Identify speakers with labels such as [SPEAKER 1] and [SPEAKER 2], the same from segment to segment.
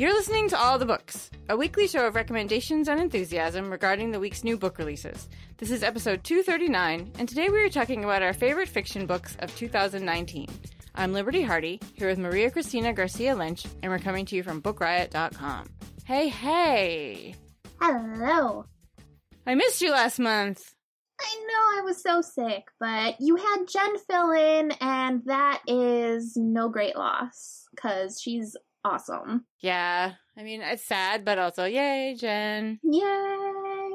[SPEAKER 1] You're listening to All the Books, a weekly show of recommendations and enthusiasm regarding the week's new book releases. This is episode 239, and today we are talking about our favorite fiction books of 2019. I'm Liberty Hardy, here with Maria Cristina Garcia Lynch, and we're coming to you from BookRiot.com. Hey, hey!
[SPEAKER 2] Hello.
[SPEAKER 1] I missed you last month.
[SPEAKER 2] I know I was so sick, but you had Jen fill in, and that is no great loss because she's awesome.
[SPEAKER 1] Yeah, I mean, it's sad, but also, yay, Jen.
[SPEAKER 2] Yay!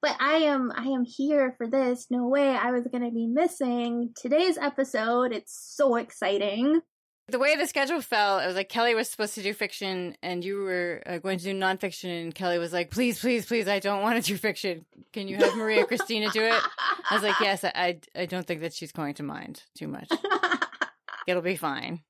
[SPEAKER 2] But I am I am here for this. No way I was gonna be missing today's episode. It's so exciting.
[SPEAKER 1] The way the schedule fell, it was like Kelly was supposed to do fiction and you were uh, going to do nonfiction. And Kelly was like, please, please, please, I don't want to do fiction. Can you have Maria Cristina do it? I was like, yes, I, I don't think that she's going to mind too much. It'll be fine.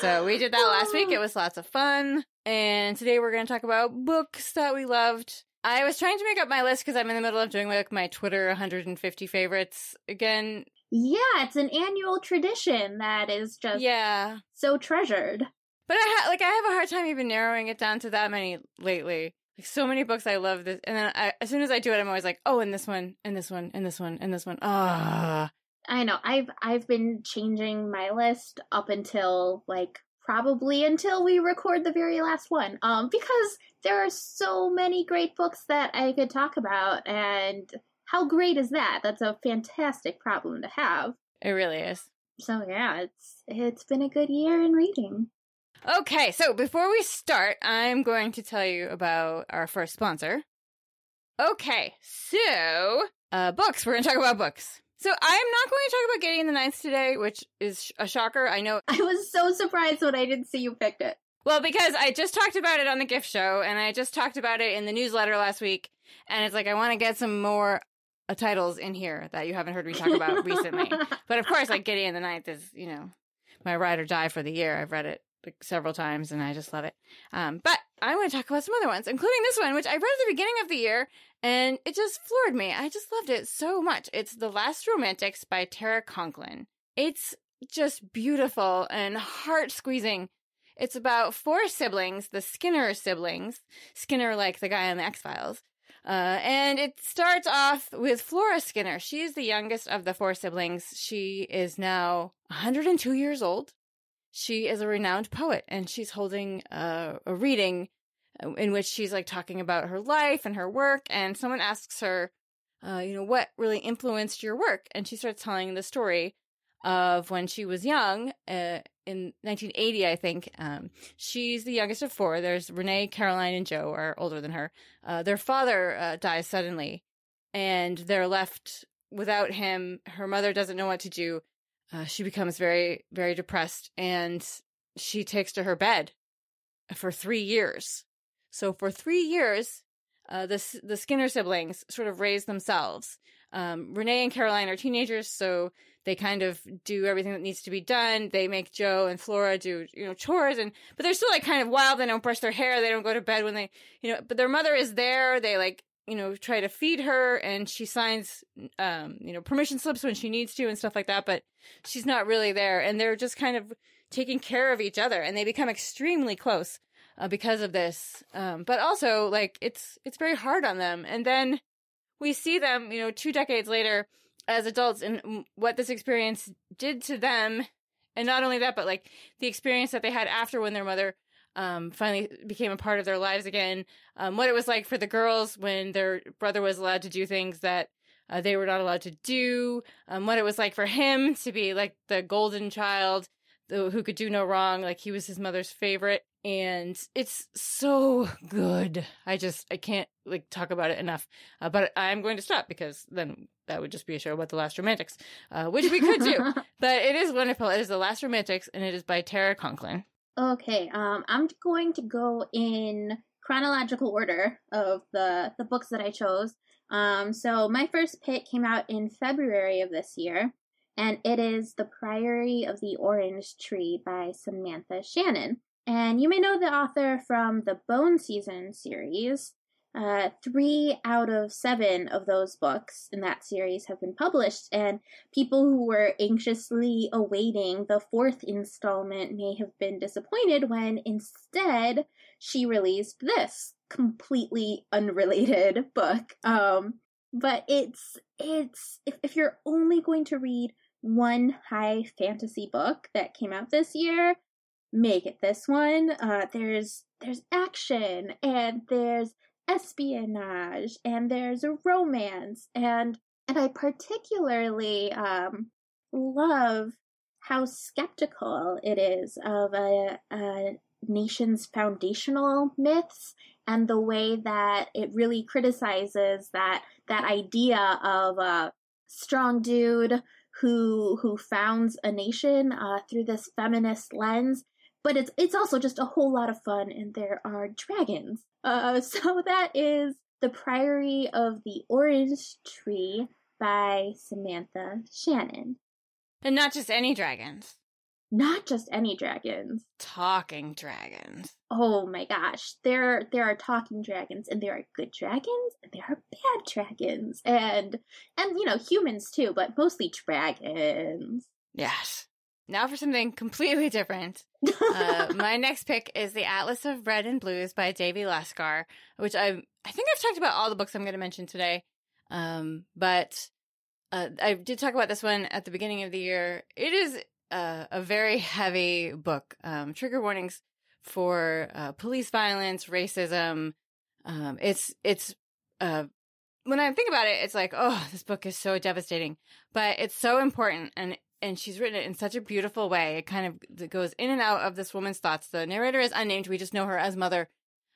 [SPEAKER 1] So we did that last week. It was lots of fun. And today we're going to talk about books that we loved. I was trying to make up my list because I'm in the middle of doing like my Twitter 150 favorites again.
[SPEAKER 2] Yeah, it's an annual tradition that is just
[SPEAKER 1] Yeah.
[SPEAKER 2] so treasured.
[SPEAKER 1] But I ha- like I have a hard time even narrowing it down to that many lately. Like so many books I love this, and then I, as soon as I do it, I'm always like, oh, and this one, and this one, and this one, and this one. Ah,
[SPEAKER 2] I know. I've I've been changing my list up until like probably until we record the very last one. Um because there are so many great books that I could talk about and how great is that? That's a fantastic problem to have.
[SPEAKER 1] it really is.
[SPEAKER 2] So yeah, it's it's been a good year in reading.
[SPEAKER 1] Okay, so before we start, I'm going to tell you about our first sponsor. Okay, so uh, books. We're going to talk about books. So I'm not going to talk about Gideon the Ninth today, which is a shocker. I know
[SPEAKER 2] I was so surprised when I didn't see you picked it.
[SPEAKER 1] Well, because I just talked about it on the gift show, and I just talked about it in the newsletter last week, and it's like I want to get some more titles in here that you haven't heard me talk about recently. But of course, like Gideon the Ninth is, you know, my ride or die for the year. I've read it like several times, and I just love it. Um, but I want to talk about some other ones, including this one, which I read at the beginning of the year, and it just floored me. I just loved it so much. It's The Last Romantics by Tara Conklin. It's just beautiful and heart squeezing. It's about four siblings, the Skinner siblings, Skinner like the guy on the X Files. Uh, and it starts off with Flora Skinner. She is the youngest of the four siblings. She is now 102 years old. She is a renowned poet, and she's holding uh, a reading uh, in which she's like talking about her life and her work. And someone asks her, uh, you know, what really influenced your work? And she starts telling the story of when she was young uh, in 1980, I think. Um, she's the youngest of four. There's Renee, Caroline, and Joe are older than her. Uh, their father uh, dies suddenly, and they're left without him. Her mother doesn't know what to do. Uh, she becomes very, very depressed, and she takes to her bed for three years. So for three years, uh, the the Skinner siblings sort of raise themselves. Um, Renee and Caroline are teenagers, so they kind of do everything that needs to be done. They make Joe and Flora do you know chores, and but they're still like kind of wild. They don't brush their hair. They don't go to bed when they you know. But their mother is there. They like you know try to feed her, and she signs um you know permission slips when she needs to and stuff like that. But she's not really there, and they're just kind of taking care of each other, and they become extremely close uh, because of this. Um, but also like it's it's very hard on them, and then we see them, you know, two decades later as adults and what this experience did to them. And not only that, but like the experience that they had after when their mother um, finally became a part of their lives again. Um, what it was like for the girls when their brother was allowed to do things that uh, they were not allowed to do. Um, what it was like for him to be like the golden child the, who could do no wrong. Like he was his mother's favorite. And it's so good. I just, I can't like talk about it enough. Uh, but I'm going to stop because then that would just be a show about the last romantics, uh, which we could do. but it is wonderful. It is the last romantics and it is by Tara Conklin.
[SPEAKER 2] Okay, um, I'm going to go in chronological order of the the books that I chose. Um, so my first pick came out in February of this year, and it is The Priory of the Orange Tree by Samantha Shannon. And you may know the author from the Bone Season series. Uh, three out of seven of those books in that series have been published, and people who were anxiously awaiting the fourth installment may have been disappointed when instead she released this completely unrelated book. Um, but it's it's if, if you're only going to read one high fantasy book that came out this year, make it this one. Uh, there's there's action and there's espionage and there's a romance and and I particularly um, love how skeptical it is of a, a nation's foundational myths and the way that it really criticizes that that idea of a strong dude who who founds a nation uh, through this feminist lens but it's it's also just a whole lot of fun and there are dragons. Uh, so that is the priory of the orange tree by samantha shannon.
[SPEAKER 1] And not just any dragons.
[SPEAKER 2] Not just any dragons.
[SPEAKER 1] Talking dragons.
[SPEAKER 2] Oh my gosh. There there are talking dragons and there are good dragons and there are bad dragons and and you know humans too but mostly dragons.
[SPEAKER 1] Yes now for something completely different uh, my next pick is the atlas of red and blues by devi laskar which i i think i've talked about all the books i'm going to mention today um but uh, I did talk about this one at the beginning of the year. It is uh, a very heavy book. Um, trigger warnings for uh, police violence, racism. Um, it's it's uh, when I think about it, it's like, oh, this book is so devastating, but it's so important, and and she's written it in such a beautiful way. It kind of goes in and out of this woman's thoughts. The narrator is unnamed. We just know her as mother.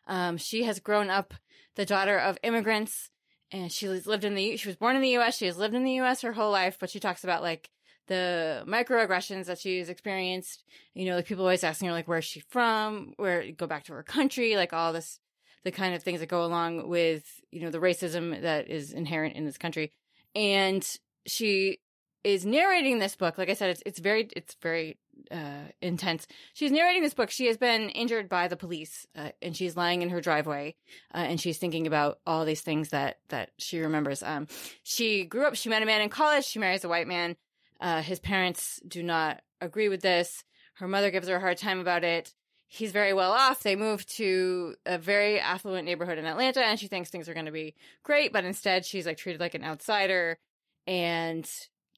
[SPEAKER 1] Um, she has grown up the daughter of immigrants, and she lived in the. She was born in the U.S. She has lived in the U.S. her whole life, but she talks about like the microaggressions that she's experienced. You know, like people always asking her like where's she from, where go back to her country, like all this the kind of things that go along with, you know, the racism that is inherent in this country. And she is narrating this book. Like I said, it's it's very it's very uh, intense. She's narrating this book. She has been injured by the police, uh, and she's lying in her driveway, uh, and she's thinking about all these things that that she remembers. Um, she grew up. She met a man in college. She marries a white man. Uh, his parents do not agree with this. Her mother gives her a hard time about it. He's very well off. They move to a very affluent neighborhood in Atlanta, and she thinks things are going to be great, but instead she's like treated like an outsider, and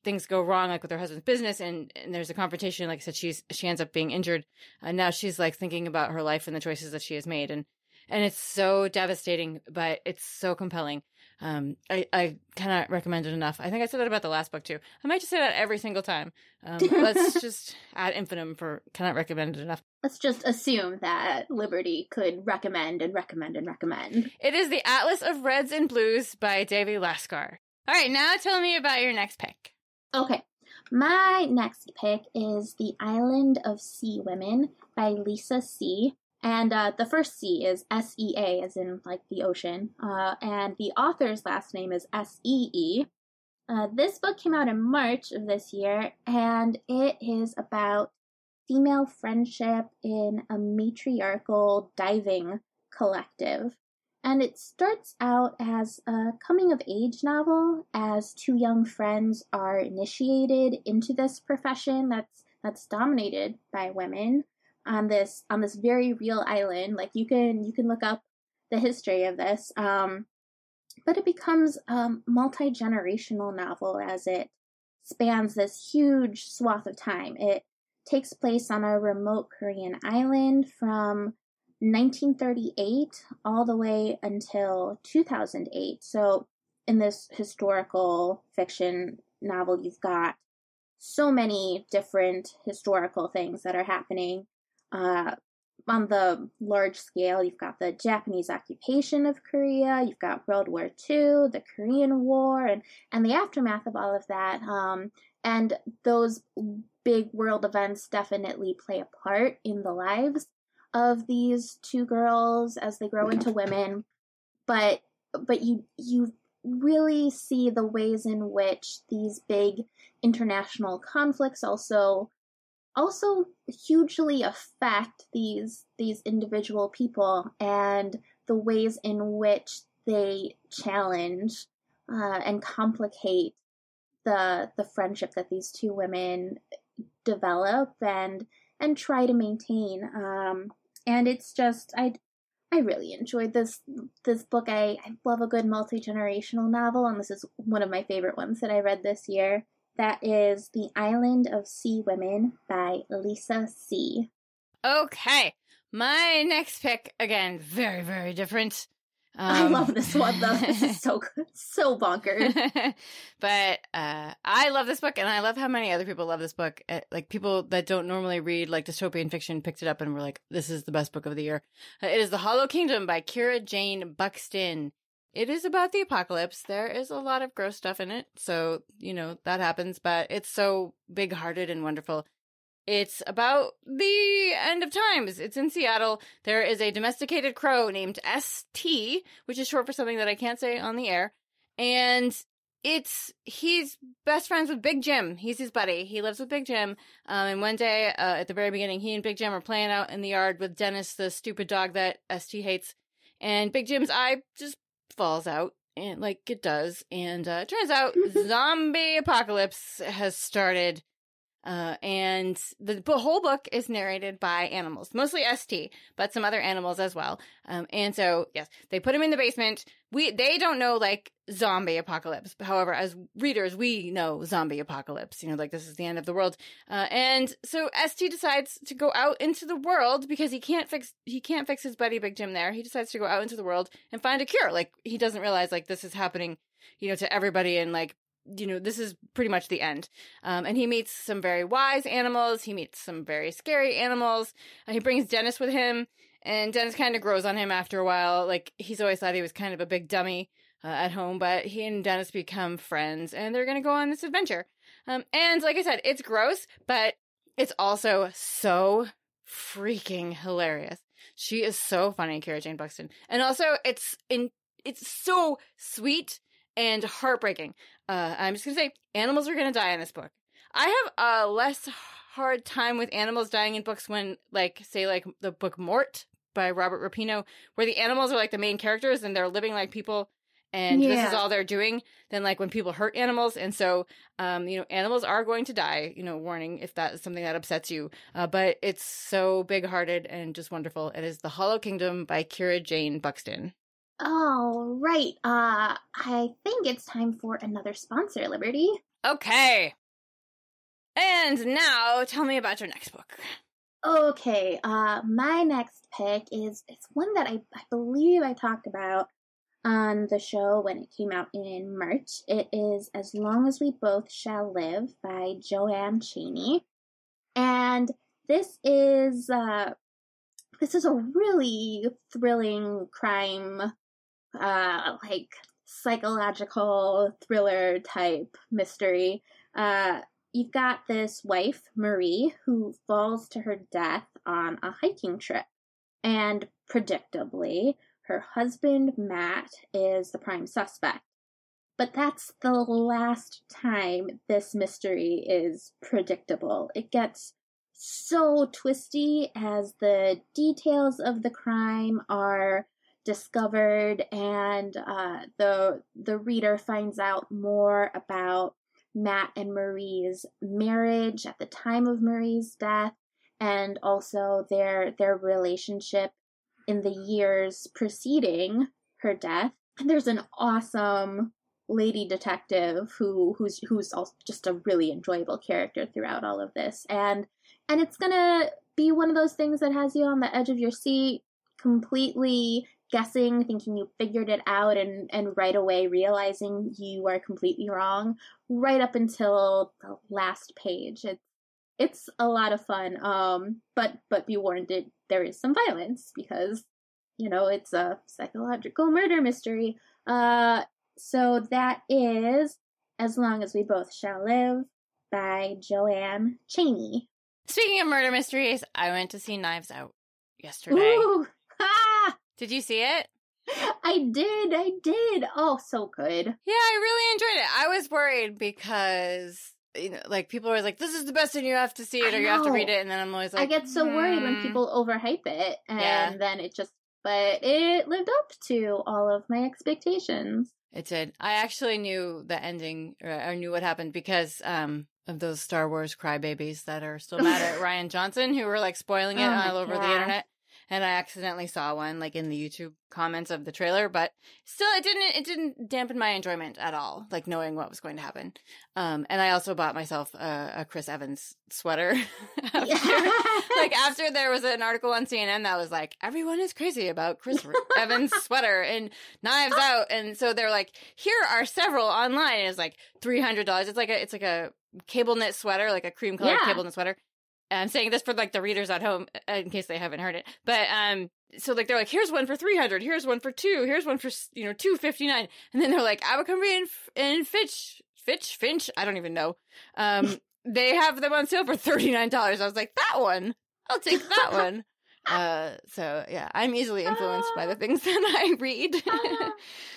[SPEAKER 1] things go wrong like with her husband's business and, and there's a confrontation like i said she's she ends up being injured and now she's like thinking about her life and the choices that she has made and and it's so devastating but it's so compelling um, I, I cannot recommend it enough. I think I said that about the last book too. I might just say that every single time. Um, let's just ad infinitum for cannot recommend it enough.
[SPEAKER 2] Let's just assume that Liberty could recommend and recommend and recommend.
[SPEAKER 1] It is the Atlas of Reds and Blues by Devi Laskar. All right, now tell me about your next pick.
[SPEAKER 2] Okay, my next pick is The Island of Sea Women by Lisa See. And uh, the first C is S E A, as in like the ocean. Uh, and the author's last name is S E E. Uh, this book came out in March of this year, and it is about female friendship in a matriarchal diving collective. And it starts out as a coming of age novel as two young friends are initiated into this profession that's that's dominated by women on this on this very real island. Like you can you can look up the history of this. Um, but it becomes a multi generational novel as it spans this huge swath of time. It takes place on a remote Korean island from 1938 all the way until 2008. So, in this historical fiction novel, you've got so many different historical things that are happening uh, on the large scale, you've got the Japanese occupation of Korea, you've got World War II, the Korean War, and, and the aftermath of all of that. Um, and those big world events definitely play a part in the lives of these two girls as they grow into women. But but you you really see the ways in which these big international conflicts also also hugely affect these these individual people and the ways in which they challenge uh, and complicate the the friendship that these two women develop and and try to maintain. Um, and it's just I I really enjoyed this this book. I, I love a good multi generational novel, and this is one of my favorite ones that I read this year. That is The Island of Sea Women by Lisa See.
[SPEAKER 1] Okay. My next pick, again, very, very different.
[SPEAKER 2] Um, I love this one though. This is so good, so bonkers.
[SPEAKER 1] but uh, I love this book, and I love how many other people love this book. Uh, like people that don't normally read like dystopian fiction picked it up and were like, "This is the best book of the year." Uh, it is *The Hollow Kingdom* by Kira Jane Buxton. It is about the apocalypse. There is a lot of gross stuff in it, so you know that happens. But it's so big-hearted and wonderful. It's about the end of times. It's in Seattle. There is a domesticated crow named ST, which is short for something that I can't say on the air. And it's he's best friends with Big Jim. He's his buddy. He lives with Big Jim. Um, and one day uh, at the very beginning, he and Big Jim are playing out in the yard with Dennis, the stupid dog that ST hates. And Big Jim's eye just falls out, and like it does. And uh, it turns out zombie apocalypse has started. Uh, and the, whole book is narrated by animals, mostly ST, but some other animals as well. Um, and so, yes, they put him in the basement. We they don't know like zombie apocalypse. However, as readers, we know zombie apocalypse. You know, like this is the end of the world. Uh, and so ST decides to go out into the world because he can't fix he can't fix his buddy Big Jim there. He decides to go out into the world and find a cure. Like he doesn't realize like this is happening, you know, to everybody and like you know, this is pretty much the end. Um, and he meets some very wise animals. He meets some very scary animals. Uh, he brings Dennis with him, and Dennis kind of grows on him after a while. Like, he's always thought he was kind of a big dummy uh, at home, but he and Dennis become friends, and they're going to go on this adventure. Um, and like I said, it's gross, but it's also so freaking hilarious. She is so funny, Kira Jane Buxton. And also, it's in it's so sweet and heartbreaking. Uh, I'm just gonna say, animals are gonna die in this book. I have a less hard time with animals dying in books when, like, say, like the book Mort by Robert Repino, where the animals are like the main characters and they're living like people, and yeah. this is all they're doing. Than like when people hurt animals, and so, um, you know, animals are going to die. You know, warning if that is something that upsets you. Uh, but it's so big-hearted and just wonderful. It is The Hollow Kingdom by Kira Jane Buxton.
[SPEAKER 2] Oh, right. Uh, I think it's time for another sponsor, Liberty.
[SPEAKER 1] Okay. And now tell me about your next book.
[SPEAKER 2] Okay, uh, my next pick is it's one that I, I believe I talked about on the show when it came out in March. It is As Long as We Both Shall Live by JoAnn Chaney. And this is uh this is a really thrilling crime uh, like psychological thriller type mystery. Uh, you've got this wife, Marie, who falls to her death on a hiking trip. And predictably, her husband, Matt, is the prime suspect. But that's the last time this mystery is predictable. It gets so twisty as the details of the crime are discovered and uh, the the reader finds out more about Matt and Marie's marriage at the time of Marie's death and also their their relationship in the years preceding her death. And there's an awesome lady detective who who's who's also just a really enjoyable character throughout all of this. And and it's going to be one of those things that has you on the edge of your seat completely guessing, thinking you figured it out, and, and right away realizing you are completely wrong, right up until the last page. It's it's a lot of fun. Um, but but be warned, it there is some violence because you know it's a psychological murder mystery. Uh, so that is as long as we both shall live by JoAnn Chaney.
[SPEAKER 1] Speaking of murder mysteries, I went to see Knives Out yesterday. Ooh. Did you see it?
[SPEAKER 2] I did. I did. Oh, so good.
[SPEAKER 1] Yeah, I really enjoyed it. I was worried because you know, like people are like, "This is the best, and you have to see it, or you have to read it." And then I'm always like,
[SPEAKER 2] I get so worried when hmm. people overhype it, and yeah. then it just but it lived up to all of my expectations.
[SPEAKER 1] It did. I actually knew the ending, or I knew what happened because um, of those Star Wars crybabies that are still mad at Rian Johnson, who were like spoiling it
[SPEAKER 2] Oh
[SPEAKER 1] all over the internet. And I accidentally saw one like in the YouTube comments of the trailer, but still, it didn't. It didn't dampen my enjoyment at all, like knowing what was going to happen. Um, and I also bought myself a, a Chris Evans sweater. after- like after there was an article on CNN that was like everyone is crazy about Chris Evans sweater and Knives Out, and so they're like, here are several online. And it's like three hundred dollars. It's like a it's like a cable knit sweater, like a cream colored
[SPEAKER 2] Yeah.
[SPEAKER 1] cable knit sweater. I'm saying this for like the readers at home uh, in case they haven't heard it, but um. So like they're like here's one for 300 here's one for 2 here's one for you know 259 and then they're like Abercrombie and, and Fitch Fitch Finch I don't even know um they have them on sale for $39 I was like that one I'll take that one. Uh, so yeah, I'm easily influenced by the things that I read.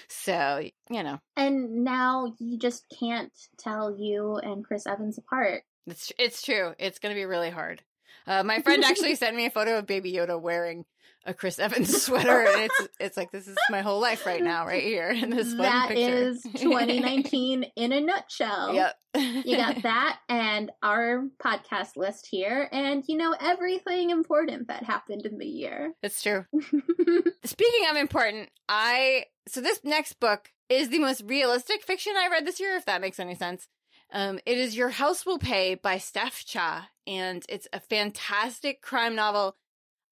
[SPEAKER 1] so you know,
[SPEAKER 2] and now you just can't tell you and Chris Evans apart.
[SPEAKER 1] It's it's true. It's gonna be really hard. Uh, my friend actually sent me a photo of Baby Yoda wearing a Chris Evans sweater, and it's it's like this is my whole life right now, right here in this one
[SPEAKER 2] That
[SPEAKER 1] picture.
[SPEAKER 2] is 2019 in a nutshell.
[SPEAKER 1] yep.
[SPEAKER 2] You got that and our podcast list here, and you know everything important that happened in the year.
[SPEAKER 1] It's true. Speaking of important, I so this next book is the most realistic fiction I read this year, if that makes any sense. Um, it is Your House Will Pay by Steph Cha, and it's a fantastic crime novel.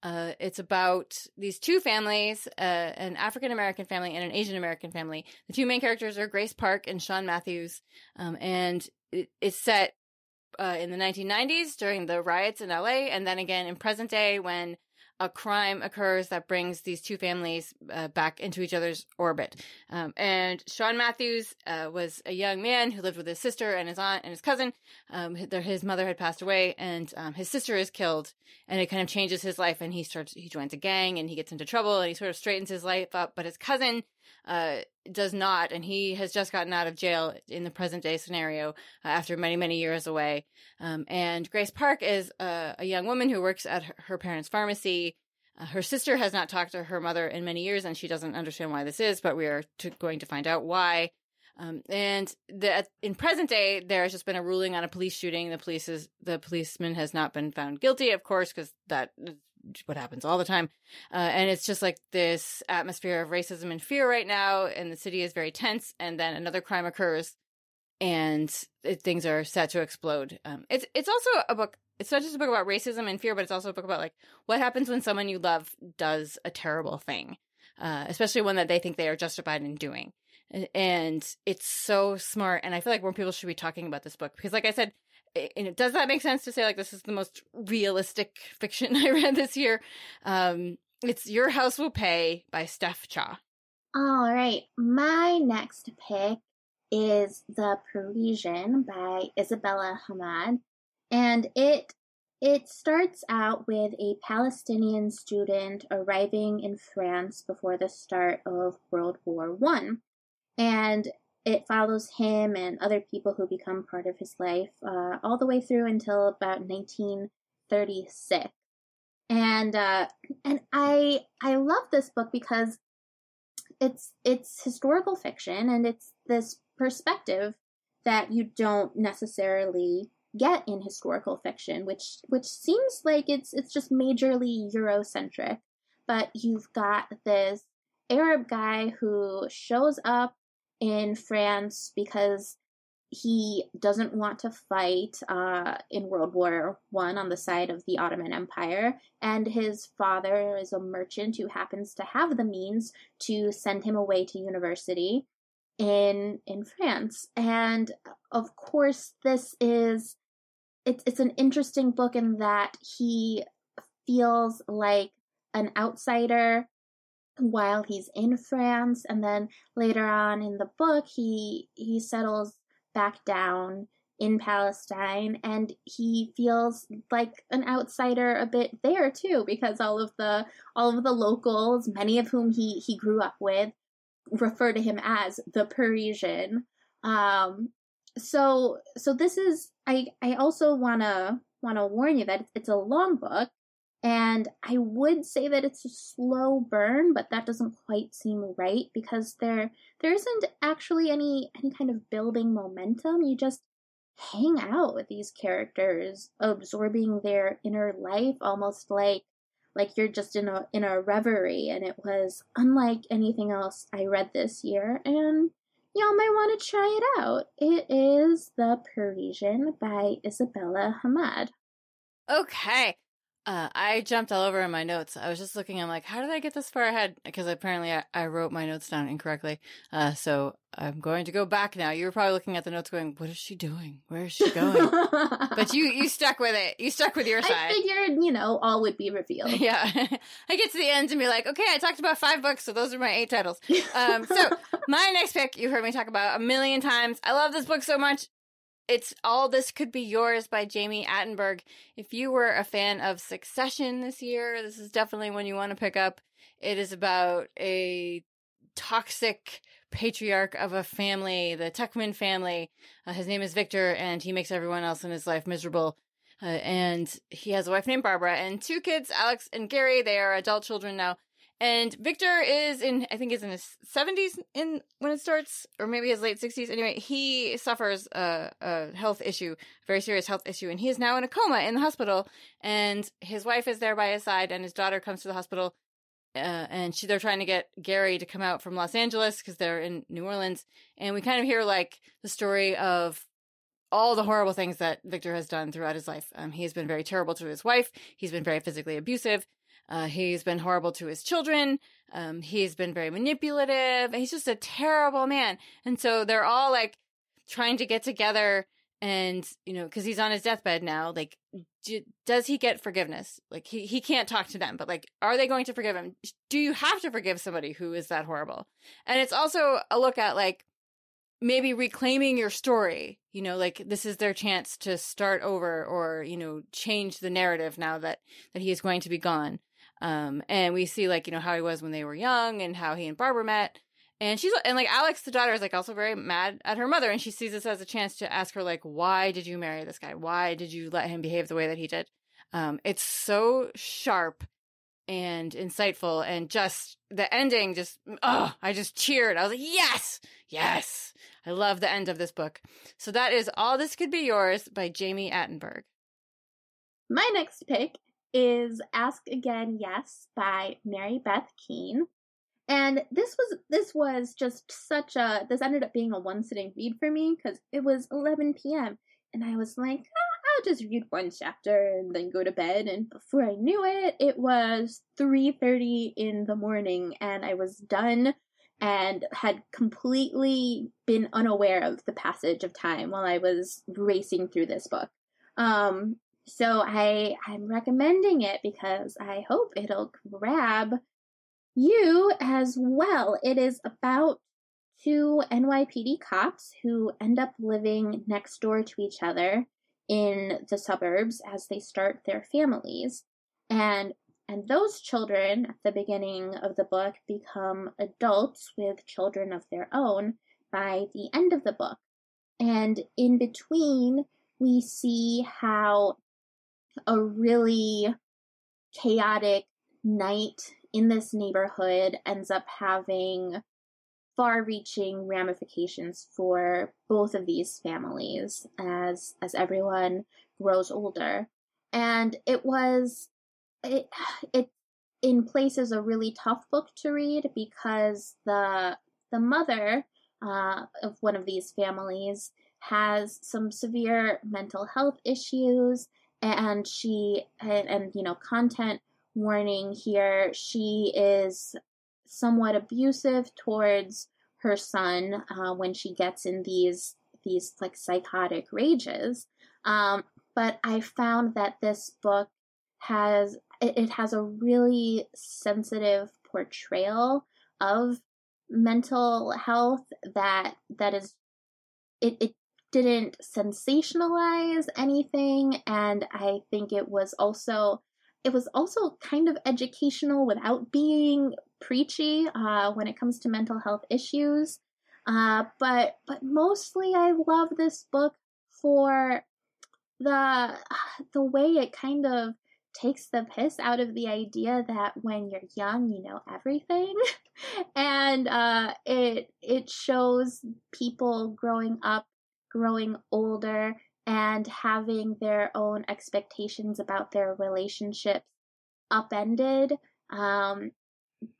[SPEAKER 1] Uh, it's about these two families, uh, an African American family and an Asian American family. The two main characters are Grace Park and Sean Matthews, um, and it, it's set uh, in the 1990s during the riots in LA, and then again in present day when a crime occurs that brings these two families uh, back into each other's orbit. Um, and Sean Matthews uh, was a young man who lived with his sister and his aunt and his cousin. Um, his, mother had passed away, and um, his sister is killed, and it kind of changes his life. And he starts, he joins a gang, and he gets into trouble, and he sort of straightens his life up. But his cousin uh, does not, and he has just gotten out of jail in the present day scenario uh, after many, many years away. Um, and Grace Park is a, a young woman who works at her, her parents' pharmacy. Uh, her sister has not talked to her mother in many years, and she doesn't understand why this is, but we are going to find out why. Um, and the, in present day, there has just been a ruling on a police shooting. The police is, the policeman has not been found guilty, of course, because that is what happens all the time. Uh, and it's just like this atmosphere of racism and fear right now, and the city is very tense. And then another crime occurs, and it, things are set to explode. Um, it's it's also a book. It's not just a book about racism and fear, but it's also a book about like what happens when someone you love does a terrible thing, uh, especially one that they think they are justified in doing. And- it's so smart. And I feel like more people should be talking about this book because, like I said, it, does that make sense to say like this is the most realistic fiction I read this year? Um, it's Your House Will Pay by Steph Cha.
[SPEAKER 2] All right, my next pick is The Parisian by Isabella Hammad, and it it starts out with a Palestinian student arriving in France before the start of World War One, and it follows him and other people who become part of his life uh, all the way through until about 1936. And uh, and I I love this book because it's it's historical fiction and it's this perspective that you don't necessarily get in historical fiction which which seems like it's it's just majorly eurocentric but you've got this arab guy who shows up in france because he doesn't want to fight uh, in World War One on the side of the Ottoman Empire, and his father is a merchant who happens to have the means to send him away to university in in France. And of course, this is it's it's an interesting book in that he feels like an outsider while he's in France, and then later on in the book, he he settles back down in Palestine and he feels like an outsider a bit there too because all of the all of the locals many of whom he he grew up with refer to him as the Parisian. Um so so this is I I also want to want to warn you that it's a long book And I would say that it's a slow burn, but that doesn't quite seem right because there there isn't actually any any kind of building momentum. You just hang out with these characters, absorbing their inner life almost like like you're just in a in a reverie and it was unlike anything else I read this year and y'all might want to try it out. It is The Parisian by Isabella Hammad.
[SPEAKER 1] Okay. Uh, I jumped all over in my notes. I was just looking. I'm like, how did I get this far ahead? Because apparently I, I, wrote my notes down incorrectly. Uh, so I'm going to go back now. You were probably looking at the notes, going, "What is she doing? Where is she going?" but you you stuck with it. You stuck with your side.
[SPEAKER 2] I figured, you know, all would be revealed.
[SPEAKER 1] Yeah. I get to the end and be like, okay, I talked about five books, so those are my eight titles. Um, so my next pick, you heard me talk about a million times. I love this book so much. It's All This Could Be Yours by Jami Attenberg. If you were a fan of Succession this year, this is definitely one you want to pick up. It is about a toxic patriarch of a family, the Tuchman family. Uh, his name is Victor, and he makes everyone else in his life miserable. Uh, and he has a wife named Barbara and two kids, Alex and Gary. They are adult children now. And Victor is in, I think, is in his seventies in when it starts, or maybe his late sixties. Anyway, he suffers a, a health issue, a very serious health issue, and he is now in a coma in the hospital. And his wife is there by his side, and his daughter comes to the hospital, uh, and she, they're trying to get Gary to come out from Los Angeles because they're in New Orleans. And we kind of hear like the story of all the horrible things that Victor has done throughout his life. Um, he has been very terrible to his wife. He's been very physically abusive. Uh, he's been horrible to his children. Um, he's been very manipulative. He's just a terrible man. And so they're all like trying to get together and, you know, cause he's on his deathbed now. Like, do, does he get forgiveness? Like, he, he can't talk to them, but like, are they going to forgive him? Do you have to forgive somebody who is that horrible? And it's also a look at like, maybe reclaiming your story you know like this is their chance to start over or you know change the narrative now that that he is going to be gone um, and we see like, you know, how he was when they were young and how he and Barbara met. And she's, and like Alex, the daughter, is like also very mad at her mother. And she sees this as a chance to ask her, like, why did you marry this guy? Why did you let him behave the way that he did? Um, it's so sharp and insightful and just the ending just, oh, I just cheered. I was like, yes, yes. I love the end of this book. So that is All This Could Be Yours by jami Attenberg.
[SPEAKER 2] My next pick is Ask Again Yes by Mary Beth Keane. And this was this was just such a this ended up being a one sitting read for me because it was 11 p.m. and I was like, ah, I'll just read one chapter and then go to bed. And before I knew it, it was 3:30 in the morning and I was done and had completely been unaware of the passage of time while I was racing through this book. Um, so I I'm recommending it because I hope it'll grab you as well. It is about two NYPD cops who end up living next door to each other in the suburbs as they start their families. And and those children at the beginning of the book become adults with children of their own by the end of the book. And in between, we see how a really chaotic night in this neighborhood ends up having far reaching ramifications for both of these families as as everyone grows older. And it was it it in places a really tough book to read because the the mother uh, of one of these families has some severe mental health issues and she and, and you know content warning here she is somewhat abusive towards her son uh, when she gets in these these like psychotic rages. Um, but i found that this book has it, has a really sensitive portrayal of mental health that that is it, it didn't sensationalize anything and I think it was also it was also kind of educational without being preachy uh, when it comes to mental health issues. Uh, but but mostly I love this book for the the way it kind of takes the piss out of the idea that when you're young you know everything and uh, it it shows people growing up growing older and having their own expectations about their relationships upended. Um,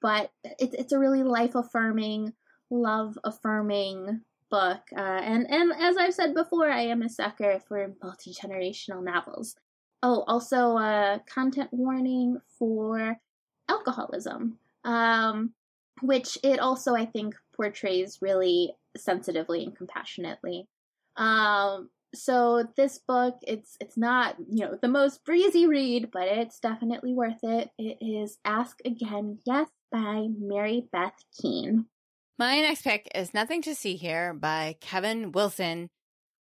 [SPEAKER 2] but it, it's a really life affirming love affirming book. Uh, and and as i've said before i am a sucker for multi-generational novels. Oh, also a content warning for alcoholism, um, which it also, I think, portrays really sensitively and compassionately. Um, so this book, it's it's not you know the most breezy read, but it's definitely worth it. It is Ask Again, Yes by Mary Beth Keane.
[SPEAKER 1] My next pick is Nothing to See Here by Kevin Wilson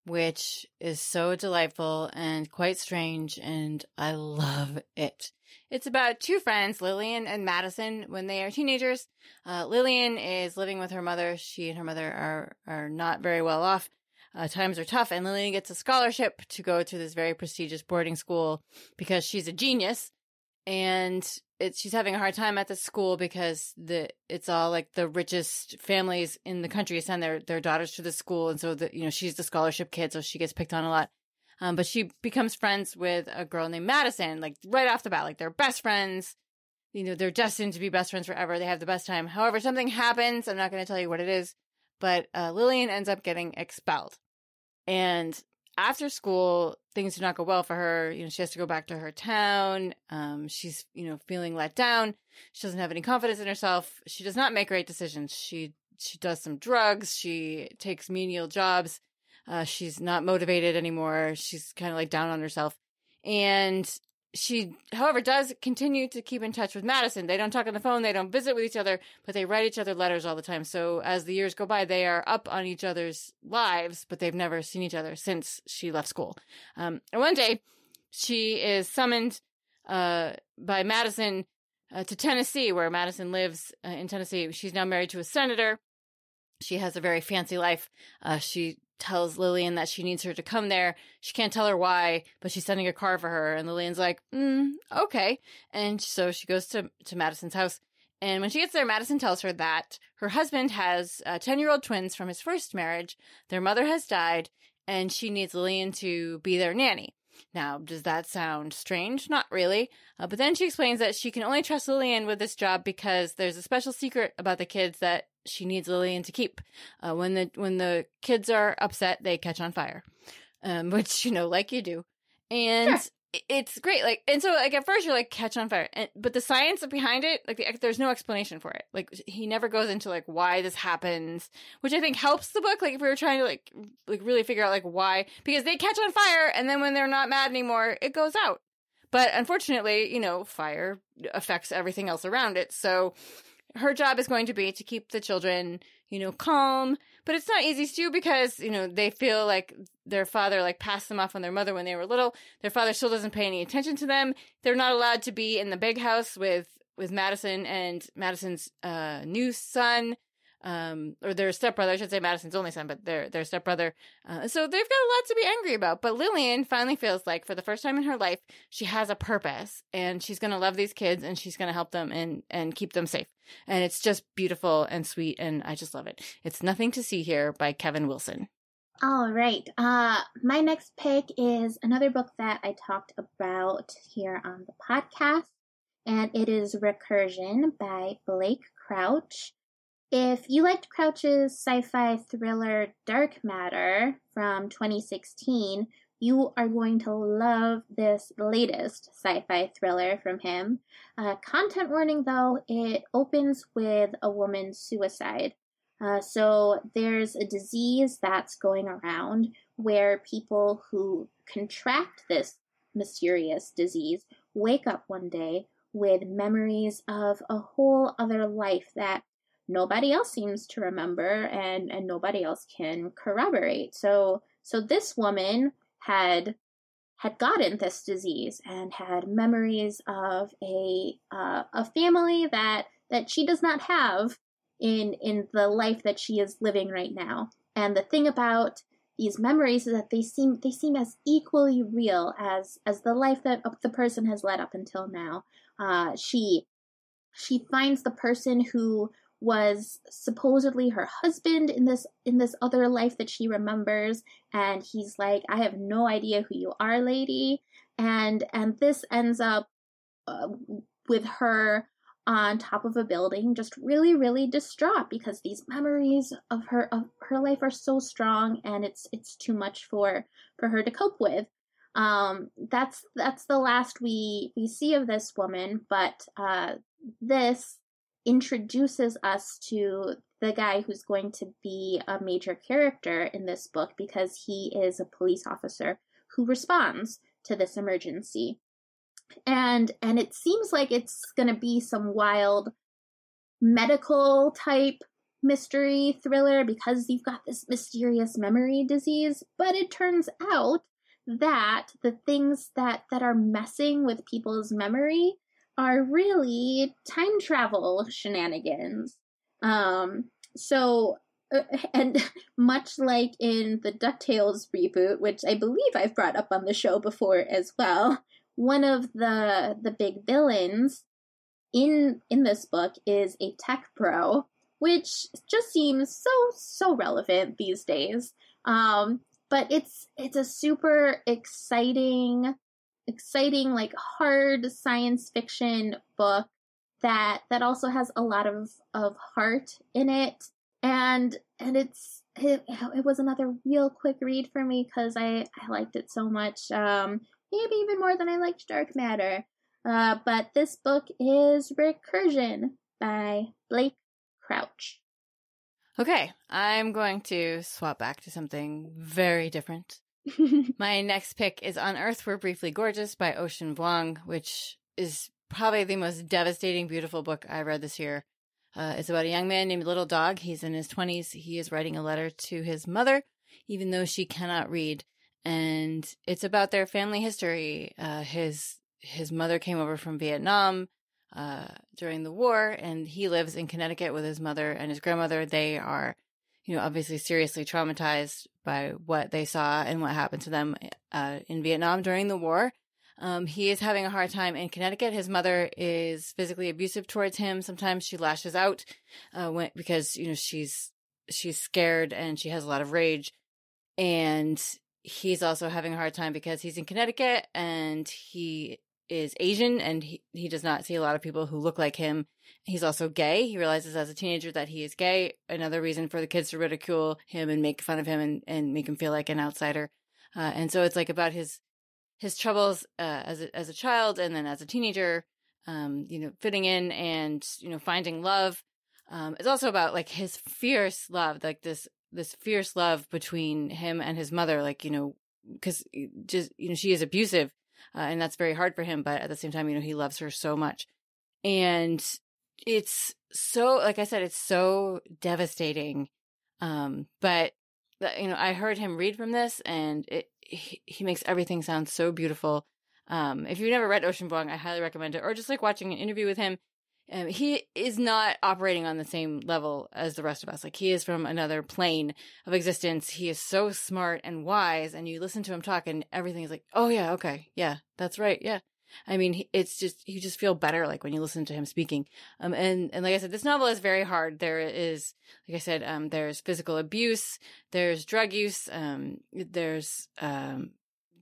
[SPEAKER 1] which is so delightful and quite strange, and I love it. It's about two friends, Lillian and Madison, when they are teenagers. Uh, Lillian is living with her mother. She and her mother are are not very well off. Uh, times are tough, and Lillian gets a scholarship to go to this very prestigious boarding school because she's a genius and it's she's having a hard time at the school because the it's all like the richest families in the country send their their daughters to the school and so the you know she's the scholarship kid so she gets picked on a lot. Um, but she becomes friends with a girl named Madison like right off the bat like they're best friends. You know they're destined to be best friends forever. They have the best time. However something happens. I'm not going to tell you what it is but uh, Lillian ends up getting expelled and after school, things do not go well for her. You know, she has to go back to her town. Um, she's, you know, feeling let down. She doesn't have any confidence in herself. She does not make great decisions. She she does some drugs. She takes menial jobs. Uh, she's not motivated anymore. She's kind of like down on herself. And she, however, does continue to keep in touch with Madison. They don't talk on the phone, they don't visit with each other, but they write each other letters all the time. So as the years go by, they are up on each other's lives, but they've never seen each other since she left school. Um, and one day, she is summoned uh, by Madison uh, to Tennessee, where Madison lives uh, in Tennessee. She's now married to a senator. She has a very fancy life. Uh, she tells Lillian that she needs her to come there. She can't tell her why, but she's sending a car for her. And Lillian's like, mm, okay. And so she goes to, to Madison's house. And when she gets there, Madison tells her that her husband has 10 uh, year old twins from his first marriage. Their mother has died, and she needs Lillian to be their nanny. Now, does that sound strange? Not really. Uh, but then she explains that she can only trust Lillian with this job because there's a special secret about the kids that she needs Lillian to keep. Uh, when the when the kids are upset, they catch on fire, um, which you know, like you do, and sure. it's great. Like, and so like at first you're like catch on fire, and, but the science behind it, like the, there's no explanation for it. Like he never goes into like why this happens, which I think helps the book. Like if we were trying to like like really figure out like why, because they catch on fire, and then when they're not mad anymore, it goes out. But unfortunately, you know, fire affects everything else around it. So her job is going to be to keep the children, you know, calm. But it's not easy do because, you know, they feel like their father like passed them off on their mother when they were little. Their father still doesn't pay any attention to them. They're not allowed to be in the big house with with Madison and Madison's uh, new son um, or their stepbrother. I should say Madison's only son, but their their stepbrother. Uh, so they've got a lot to be angry about. But Lillian finally feels like, for the first time in her life, she has a purpose, and she's going to love these kids, and she's going to help them and and keep them safe. And it's just beautiful and sweet, and I just love it. It's nothing to see here by Kevin Wilson.
[SPEAKER 2] All right. Uh, my next pick is another book that I talked about here on the podcast, and it is Recursion by Blake Crouch. If you liked Crouch's sci fi thriller Dark Matter from 2016, you are going to love this latest sci fi thriller from him. Uh, content warning though, it opens with a woman's suicide. Uh, so there's a disease that's going around where people who contract this mysterious disease wake up one day with memories of a whole other life that nobody else seems to remember and and nobody else can corroborate so so this woman had had gotten this disease and had memories of a uh, a family that that she does not have in in the life that she is living right now and the thing about these memories is that they seem they seem as equally real as as the life that the person has led up until now. Uh, she she finds the person who was supposedly her husband in this in this other life that she remembers. And he's like i have no idea who you are lady. And and this ends up uh, with her on top of a building just really really distraught because these memories of her of her life are so strong and it's it's too much for for her to cope with. Um that's that's the last we we see of this woman. But uh this introduces us to the guy who's going to be a major character in this book because he is a police officer who responds to this emergency. And and it seems like it's going to be some wild medical type mystery thriller because you've got this mysterious memory disease but it turns out that the things that that are messing with people's memory are really time travel shenanigans um so uh, and much like in the DuckTales reboot, which I believe I've brought up on the show before as well, one of the the big villains in in this book is a tech bro, which just seems so so relevant these days. Um, but it's it's a super exciting exciting like hard science fiction book that that also has a lot of of heart in it and and it's it, it was another real quick read for me because I, I liked it so much um maybe even more than I liked Dark Matter. Uh, but this book is Recursion by Blake Crouch.
[SPEAKER 1] Okay, I'm going to swap back to something very different. My next pick is On Earth We're Briefly Gorgeous by Ocean Vuong, which is probably the most devastating, beautiful book I read this year. Uh, it's about a young man named Little Dog. He's in his 20s. He is writing a letter to his mother, even though she cannot read and it's about their family history. Uh, his his mother came over from Vietnam uh, during the war, and he lives in Connecticut with his mother and his grandmother. They are, you know, obviously seriously traumatized by what they saw and what happened to them uh, in Vietnam during the war. Um, he is having a hard time in Connecticut. His mother is physically abusive towards him. Sometimes she lashes out uh, when, because you know she's she's scared and she has a lot of rage, and he's also having a hard time because he's in Connecticut and he is Asian and he, he does not see a lot of people who look like him. He's also gay. He realizes as a teenager that he is gay. Another reason for the kids to ridicule him and make fun of him and, and make him feel like an outsider. Uh, and so it's like about his his troubles uh, as a, as a child and then as a teenager, um, you know, fitting in and you know finding love. Um, it's also about like his fierce love, like this this fierce love between him and his mother, like, you know, because just, you know, she is abusive uh, and that's very hard for him. But at the same time, you know, he loves her so much. And it's so, like I said, it's so devastating. Um, but, you know, I heard him read from this and it, he, he makes everything sound so beautiful. Um, if you've never read Ocean Vuong, I highly recommend it. Or just like watching an interview with him, um, he is not operating on the same level as the rest of us. Like he is from another plane of existence. He is so smart and wise, and you listen to him talk, and everything is like, "Oh yeah, okay, yeah, that's right, yeah." I mean, it's just you just feel better like when you listen to him speaking. Um, and and like I said, this novel is very hard. There is, like I said, um, there's physical abuse, there's drug use, um, there's um,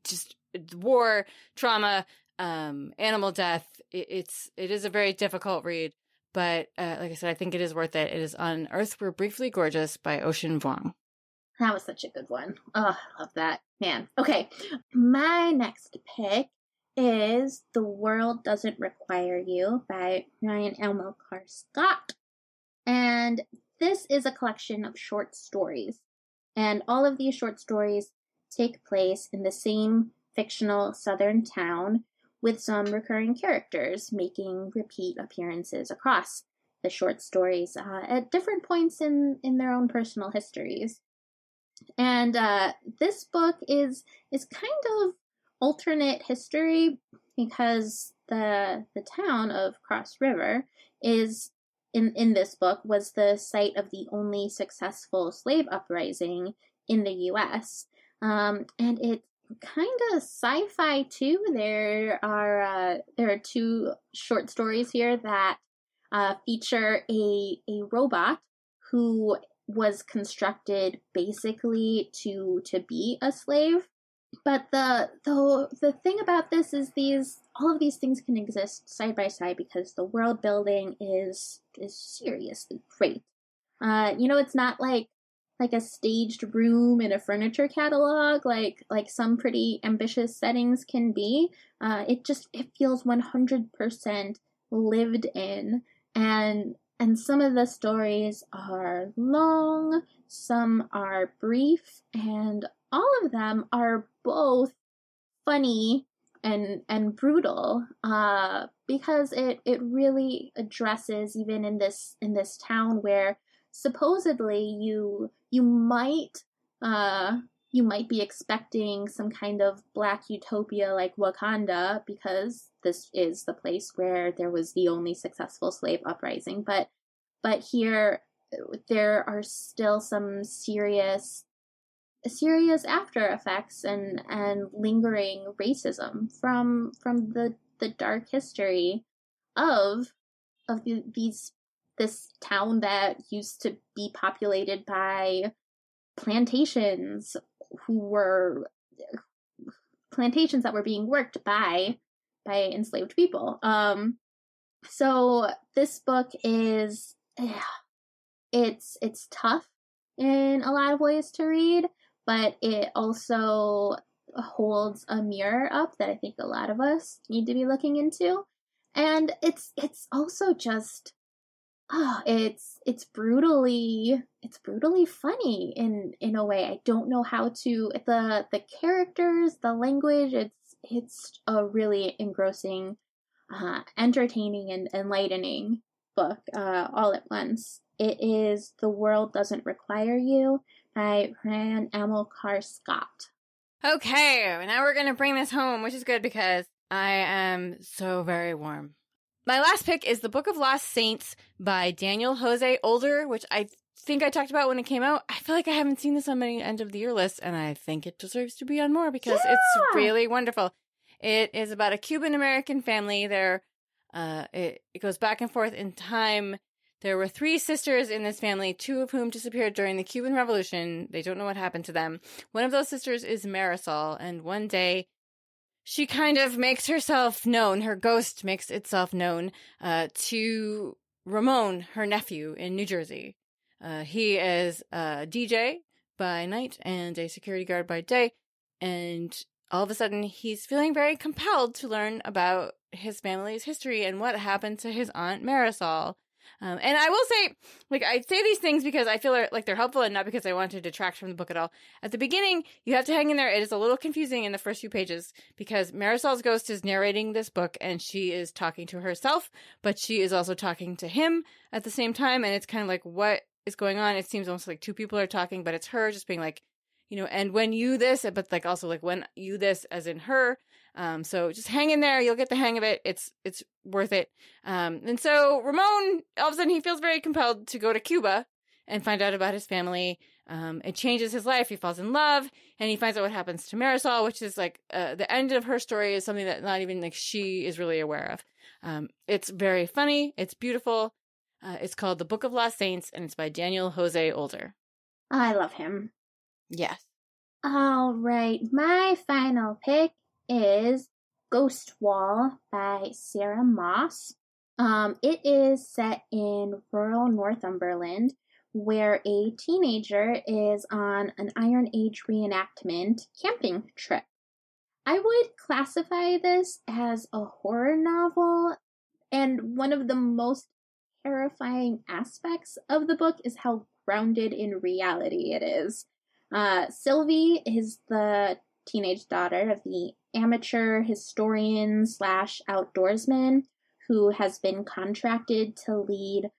[SPEAKER 1] just war, trauma, um, animal death. It, it's it is a very difficult read, but uh, like I said, I think it is worth it. It is on Earth We're Briefly Gorgeous by Ocean Vuong.
[SPEAKER 2] That was such a good one. Oh, I love that. Man. Okay. My next pick is The World Doesn't Require You by Rion Amilcar Scott. And this is a collection of short stories. And all of these short stories take place in the same fictional southern town with some recurring characters making repeat appearances across the short stories uh, at different points in, in their own personal histories. And uh, this book is is kind of alternate history because the the town of Cross River is in in this book was the site of the only successful slave uprising in the U.S. Um, and it's kind of sci-fi too. There are uh, there are two short stories here that uh, feature a a robot who was constructed basically to to be a slave. But the the the thing about this is these all of these things can exist side by side because the world building is is seriously great. Uh, you know, it's not like like a staged room in a furniture catalog like like some pretty ambitious settings can be uh, it just it feels 100% lived in. And and some of the stories are long some are brief and all of them are both funny and and brutal uh, because it it really addresses even in this in this town where supposedly you you might uh you might be expecting some kind of black utopia like Wakanda because this is the place where there was the only successful slave uprising. But but here there are still some serious serious after effects and and lingering racism from from the the dark history of of the, these this town that used to be populated by plantations who were plantations that were being worked by by enslaved people. Um so this book is it's it's tough in a lot of ways to read, but it also holds a mirror up that I think a lot of us need to be looking into. And it's it's also just oh, it's it's brutally it's brutally funny in in a way. I don't know how to the the characters, the language. It's it's a really engrossing, uh, entertaining, and enlightening book uh, all at once. It is The World Doesn't Require You by Rion Amilcar Scott.
[SPEAKER 1] Okay, now we're gonna bring this home, which is good because I am so very warm. My last pick is The Book of Lost Saints by Daniel Jose Older, which I think I talked about when it came out. I feel like I haven't seen this on many end of the year lists, and I think it deserves to be on more because yeah! it's really wonderful. It is about a Cuban American family. There, uh, it, it goes back and forth in time. There were three sisters in this family, two of whom disappeared during the Cuban Revolution. They don't know what happened to them. One of those sisters is Marisol, and one day she kind of makes herself known. Her ghost makes itself known uh, to Ramon, her nephew in New Jersey. Uh, he is a DJ by night and a security guard by day. And all of a sudden, he's feeling very compelled to learn about his family's history and what happened to his aunt Marisol. Um, and I will say, like, I say these things because I feel like they're helpful and not because I want to detract from the book at all. At the beginning, you have to hang in there. It is a little confusing in the first few pages because Marisol's ghost is narrating this book and she is talking to herself, but she is also talking to him at the same time. And it's kind of like, what is going on? It seems almost like two people are talking, but it's her just being like, you know, and when you this, but like also like when you this, as in her. Um, so just hang in there. You'll get the hang of it. It's, it's worth it. Um, and so Ramon, all of a sudden he feels very compelled to go to Cuba and find out about his family. Um, it changes his life. He falls in love and he finds out what happens to Marisol, which is like, uh, the end of her story is something that not even like she is really aware of. Um, it's very funny. It's beautiful. Uh, it's called The Book of Lost Saints and it's by Daniel Jose Older.
[SPEAKER 2] I love him.
[SPEAKER 1] Yes.
[SPEAKER 2] All right. My final pick is Ghost Wall by Sarah Moss. Um, it is set in rural Northumberland where a teenager is on an Iron Age reenactment camping trip. I would classify this as a horror novel, and one of the most terrifying aspects of the book is how grounded in reality it is. Uh, Sylvie is the teenage daughter of the amateur historian slash outdoorsman who has been contracted to lead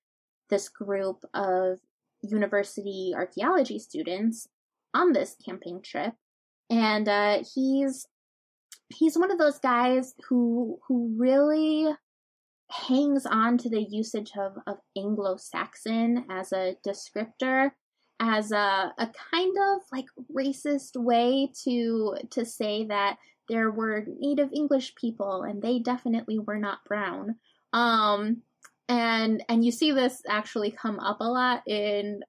[SPEAKER 2] this group of university archaeology students on this camping trip. And uh, he's he's one of those guys who who really hangs on to the usage of, of anglo-saxon as a descriptor as a, a kind of like racist way to to say that there were native english people and they definitely were not brown. Um and and you see this actually come up a lot in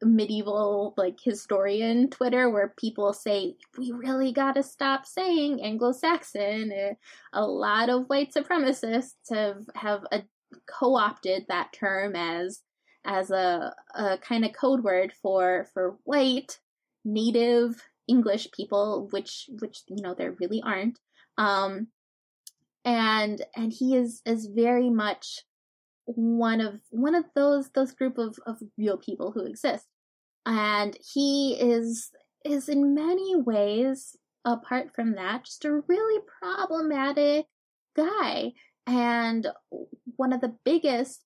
[SPEAKER 2] medieval like historian twitter where people say we really got to stop saying anglo-saxon a lot of white supremacists have have a, co-opted that term as as a, a kind of code word for for white native english people which which you know there really aren't. Um and and he is is very much one of one of those those group of, of real people who exist. And he is is in many ways apart from that just a really problematic guy. And one of the biggest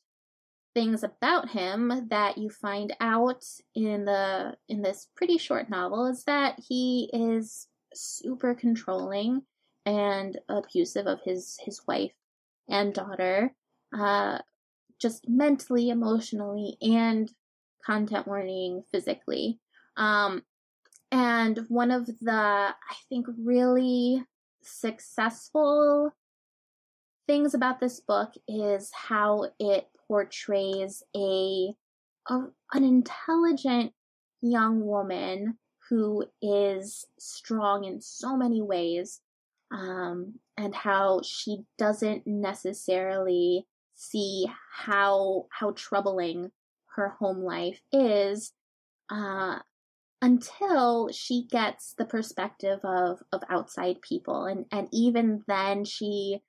[SPEAKER 2] things about him that you find out in the in this pretty short novel is that he is super controlling and abusive of his his wife and daughter uh just mentally, emotionally, and content warning physically. Um, and one of the, I think, really successful things about this book is how it portrays a, a an intelligent young woman who is strong in so many ways um, and how she doesn't necessarily see how how troubling her home life is uh, until she gets the perspective of of outside people. And and even then she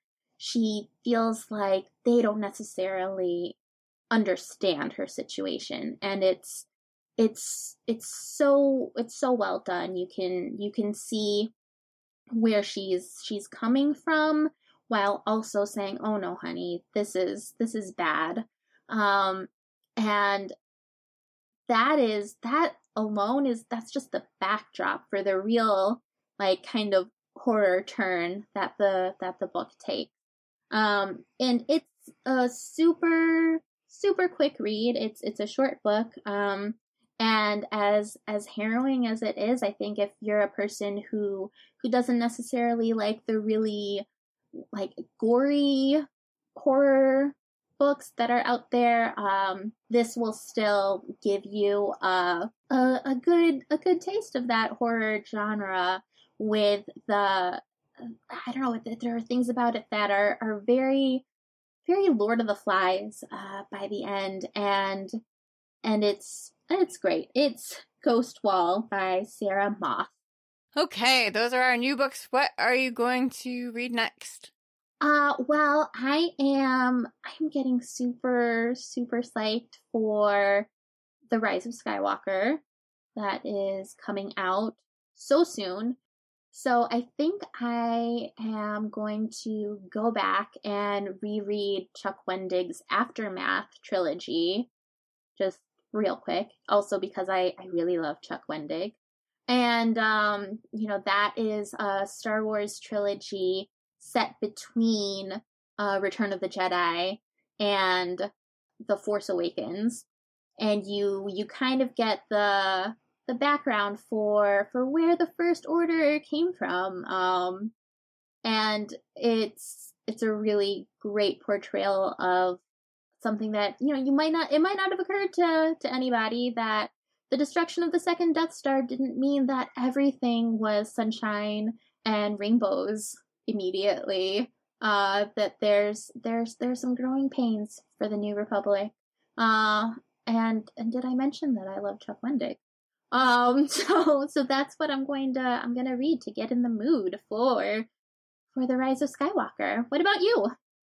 [SPEAKER 2] she feels like they don't necessarily understand her situation and it's it's it's so it's so well done you can you can see where she's she's coming from while also saying, "Oh no, honey, this is this is bad." Um and that is that alone is that's just the backdrop for the real like kind of horror turn that the that the book takes. Um and it's a super super quick read. It's it's a short book. Um and as as harrowing as it is, I think if you're a person who who doesn't necessarily like the really like gory horror books that are out there, um, this will still give you a, a, a good a good taste of that horror genre with the I don't know there are things about it that are are very very Lord of the Flies uh, by the end and and it's it's great. It's Ghost Wall by Sarah Moss.
[SPEAKER 1] Okay, those are our new books. What are you going to read next?
[SPEAKER 2] Uh, well, I am I'm getting super super psyched for The Rise of Skywalker that is coming out so soon. So I think I am going to go back and reread Chuck Wendig's Aftermath trilogy just real quick. Also because I, I really love Chuck Wendig. And, um, you know, that is a Star Wars trilogy set between uh, Return of the Jedi and The Force Awakens. And you you kind of get the the background for for where the First Order came from. Um, and it's it's a really great portrayal of something that you know you might not it might not have occurred to to anybody that the destruction of the second Death Star didn't mean that everything was sunshine and rainbows immediately. Uh, that there's there's there's some growing pains for the New Republic. Uh, and and did I mention that I love Chuck Wendig? Um, so so that's what I'm going to I'm gonna read to get in the mood for for the Rise of Skywalker. What about you?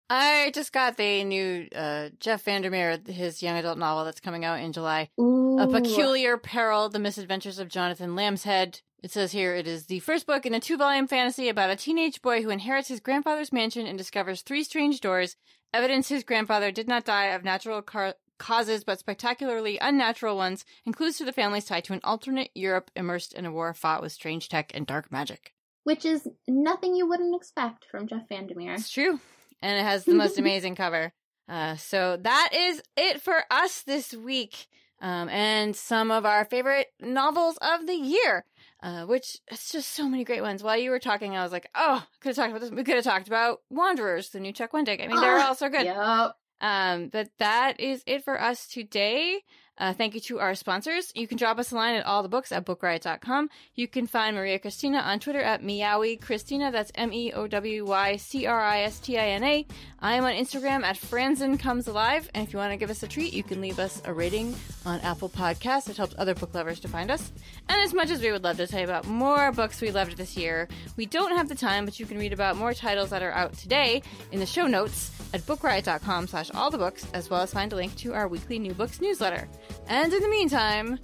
[SPEAKER 1] I just got the new uh, Jeff VanderMeer, his young adult novel that's coming out in July.
[SPEAKER 2] Ooh.
[SPEAKER 1] A Peculiar Peril, The Misadventures of Jonathan Lambshead. It says here it is the first book in a two volume fantasy about a teenage boy who inherits his grandfather's mansion and discovers three strange doors, evidence his grandfather did not die of natural car- causes but spectacularly unnatural ones, and clues to the family's tie to an alternate Europe immersed in a war fought with strange tech and dark magic.
[SPEAKER 2] Which is nothing you wouldn't expect from Jeff VanderMeer.
[SPEAKER 1] It's true and it has the most amazing cover. Uh, so that is it for us this week. um, and some of our favorite novels of the year. Uh, which it's just so many great ones. While you were talking, I was like, "Oh, could have talked about this. We could have talked about Wanderers, the new Chuck Wendig. I mean, they're
[SPEAKER 2] Ah,
[SPEAKER 1] all so good."
[SPEAKER 2] Yep.
[SPEAKER 1] Um, but that is it for us today. Uh, thank you to our sponsors. You can drop us a line at all the books at bookriot.com. You can find Maria Cristina on Twitter at Meowy Cristina. That's M E O W Y C R I S T I N A. I am on Instagram at Franzen Comes Alive. And if you want to give us a treat, you can leave us a rating on Apple Podcasts. It helps other book lovers to find us. And as much as we would love to tell you about more books we loved this year, we don't have the time, but you can read about more titles that are out today in the show notes at bookriot.com slash all the books, as well as find a link to our weekly new books newsletter. And in the meantime,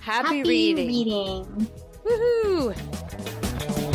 [SPEAKER 1] happy,
[SPEAKER 2] Happy
[SPEAKER 1] reading.
[SPEAKER 2] reading.
[SPEAKER 1] Woohoo!